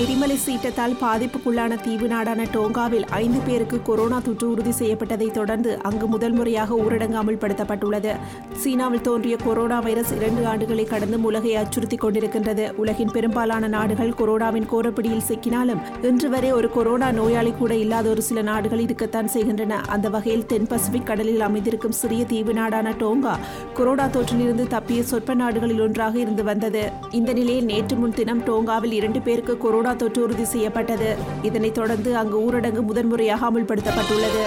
எரிமலை சீற்றத்தால் பாதிப்புக்குள்ளான தீவு நாடான டோங்காவில் ஐந்து பேருக்கு கொரோனா தொற்று உறுதி செய்யப்பட்டதை தொடர்ந்து அங்கு முதல் முறையாக ஊரடங்கு அமல்படுத்தப்பட்டுள்ளது சீனாவில் தோன்றிய கொரோனா வைரஸ் இரண்டு ஆண்டுகளை கடந்து உலகை அச்சுறுத்திக் கொண்டிருக்கின்றது. உலகின் பெரும்பாலான நாடுகள் கொரோனாவின் கோரப்பிடியில் சிக்கினாலும் இன்று வரை ஒரு கொரோனா நோயாளி கூட இல்லாத ஒரு சில நாடுகள் இருக்கத்தான் செய்கின்றன. அந்த வகையில் தென் பசிபிக் கடலில் அமைந்திருக்கும் சிறிய தீவு நாடான டோங்கா கொரோனா தொற்றிலிருந்து தப்பிய சொற்ப நாடுகளில் ஒன்றாக இருந்து வந்தது. இந்த நிலையில் நேற்று முன்தினம் டோங்காவில் இரண்டு பேருக்கு கொரோனா தொற்று உறுதி செய்யப்பட்டது. இதனைத் தொடர்ந்து அங்கு ஊரடங்கு முதன்முறையாக அமல்படுத்தப்பட்டுள்ளது.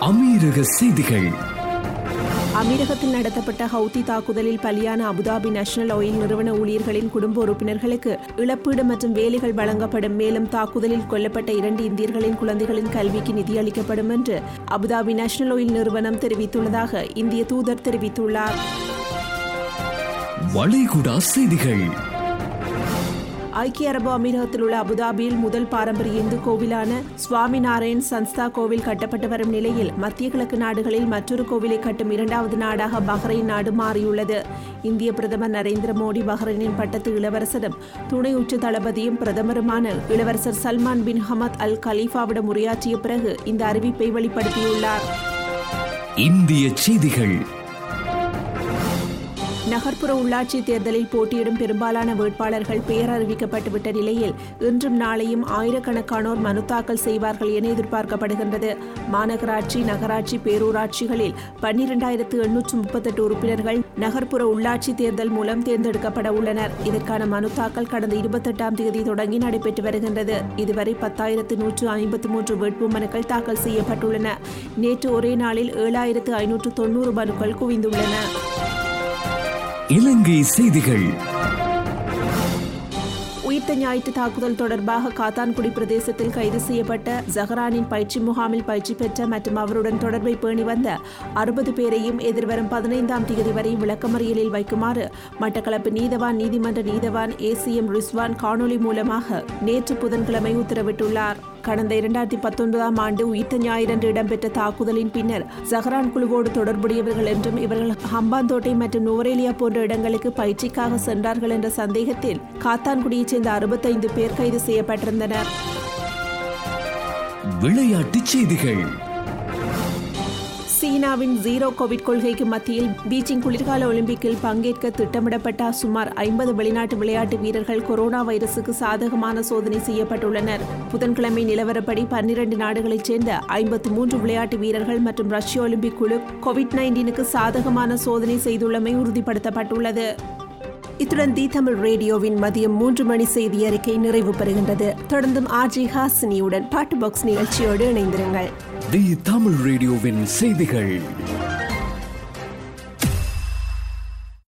அமீரக செய்திகள். அமீரகத்தில் நடத்தப்பட்ட ஹவுதி தாக்குதலில் பலியான அபுதாபி நேஷனல் ஆயில் நிறுவன ஊழியர்களின் குடும்ப உறுப்பினர்களுக்கு இழப்பீடு மற்றும் வேலைகள் வழங்கப்படும். மேலும் தாக்குதலில் கொல்லப்பட்ட இரண்டு இந்தியர்களின் குழந்தைகளின் கல்விக்கு நிதியளிக்கப்படும் என்று அபுதாபி நேஷனல் ஆயில் நிறுவனம் தெரிவித்துள்ளதாக இந்திய தூதர் தெரிவித்துள்ளார். வளைகுடா செய்திகள். ஐக்கிய அரபு அமீரகத்தில் உள்ள அபுதாபியில் முதல் பாரம்பரிய இந்து கோவிலான சுவாமி நாராயண் சன்ஸ்தா கோவில் கட்டப்பட்டு வரும் நிலையில் மத்திய கிழக்கு நாடுகளில் மற்றொரு கோவிலை கட்டும் இரண்டாவது நாடாக பஹ்ரைன் நாடு மாறியுள்ளது. இந்திய பிரதமர் நரேந்திர மோடி பஹ்ரைனின் பட்டத்து இளவரசரும் துணை உச்ச தளபதியும் பிரதமருமான இளவரசர் சல்மான் பின் ஹமத் அல் கலீஃபாவிடம் உரையாற்றிய பிறகு இந்த அறிவிப்பை வெளிப்படுத்தியுள்ளார். இந்திய செய்திகள். நகர்ப்புற உள்ளாட்சி தேர்தலில் போட்டியிடும் பெரும்பாலான வேட்பாளர்கள் பெயர் அறிவிக்கப்பட்டுவிட்ட நிலையில் இன்றும் நாளையும் ஆயிரக்கணக்கானோர் மனு தாக்கல் செய்வார்கள் என எதிர்பார்க்கப்படுகின்றது. மாநகராட்சி நகராட்சி பேரூராட்சிகளில் பன்னிரண்டாயிரத்து எண்ணூற்று முப்பத்தெட்டு உறுப்பினர்கள் நகர்ப்புற உள்ளாட்சி தேர்தல் மூலம் தேர்ந்தெடுக்கப்பட உள்ளனர். இதற்கான மனு தாக்கல் கடந்த இருபத்தெட்டாம் தேதி தொடங்கி நடைபெற்று வருகின்றது. இதுவரை பத்தாயிரத்து நூற்று ஐம்பத்து மூன்று வேட்பு மனுக்கள் தாக்கல் செய்யப்பட்டுள்ளன. நேற்று ஒரே நாளில் ஏழாயிரத்து ஐநூற்று தொன்னூறு மனுக்கள் குவிந்துள்ளன. இலங்கை செய்திகள். உயிர்த்த ஞாயிற்று தாக்குதல் தொடர்பாக காத்தான்குடி பிரதேசத்தில் கைது செய்யப்பட்ட ஜஹரானின் பயிற்சி முகாமில் பயிற்சி பெற்ற மற்றும் அவருடன் தொடர்பை பேணி வந்த அறுபது பேரையும் எதிர்வரும் பதினைந்தாம் தேதி வரை விளக்கமறியலில் வைக்குமாறு மட்டக்களப்பு நீதவான் நீதிமன்ற நீதவான் ஏசிஎம் ரிஸ்வான் காணொலி மூலமாக நேற்று புதன்கிழமை உத்தரவிட்டுள்ளார். கடந்த இரண்டாயிரத்தி பத்தொன்பதாம் ஆண்டு உயிர்த்த ஞாயிறன்று இடம்பெற்ற தாக்குதலின் பின்னர் ஜஹரான் குழுவோடு தொடர்புடையவர்கள் என்றும் இவர்கள் ஹம்பாந்தோட்டை மற்றும் நுவரேலியா போன்ற இடங்களுக்கு பயிற்சிக்காக சென்றார்கள் என்ற சந்தேகத்தில் காத்தான்குடியைச் சேர்ந்த அறுபத்தைந்து பேர் கைது செய்யப்பட்டிருந்தனர். விளையாட்டுச் செய்திகள். சீனாவின் ஜீரோ கோவிட் கொள்கைக்கு மத்தியில் பீச்சிங் குளிர்கால ஒலிம்பிக்கில் பங்கேற்க திட்டமிடப்பட்ட சுமார் ஐம்பது வெளிநாட்டு விளையாட்டு வீரர்கள் கொரோனா வைரசுக்கு சாதகமான சோதனை செய்யப்பட்டுள்ளனர். புதன்கிழமை நிலவரப்படி பன்னிரண்டு நாடுகளைச் சேர்ந்த ஐம்பத்து மூன்று விளையாட்டு வீரர்கள் மற்றும் ரஷ்ய ஒலிம்பிக் குழு கோவிட் நைன்டீனுக்கு சாதகமான சோதனை செய்துள்ளமை உறுதிப்படுத்தப்பட்டுள்ளது. இத்துடன் தி தமிழ் ரேடியோவின் மதியம் மூன்று மணி செய்தி அறிக்கை நிறைவு பெறுகின்றது. தொடர்ந்தும் ஆர்ஜி ஹாசினியுடன் பாட்டு பாக்ஸ் நிகழ்ச்சியோடு இணைந்திருங்கள். தி தமிழ் ரேடியோவின் செய்திகள்.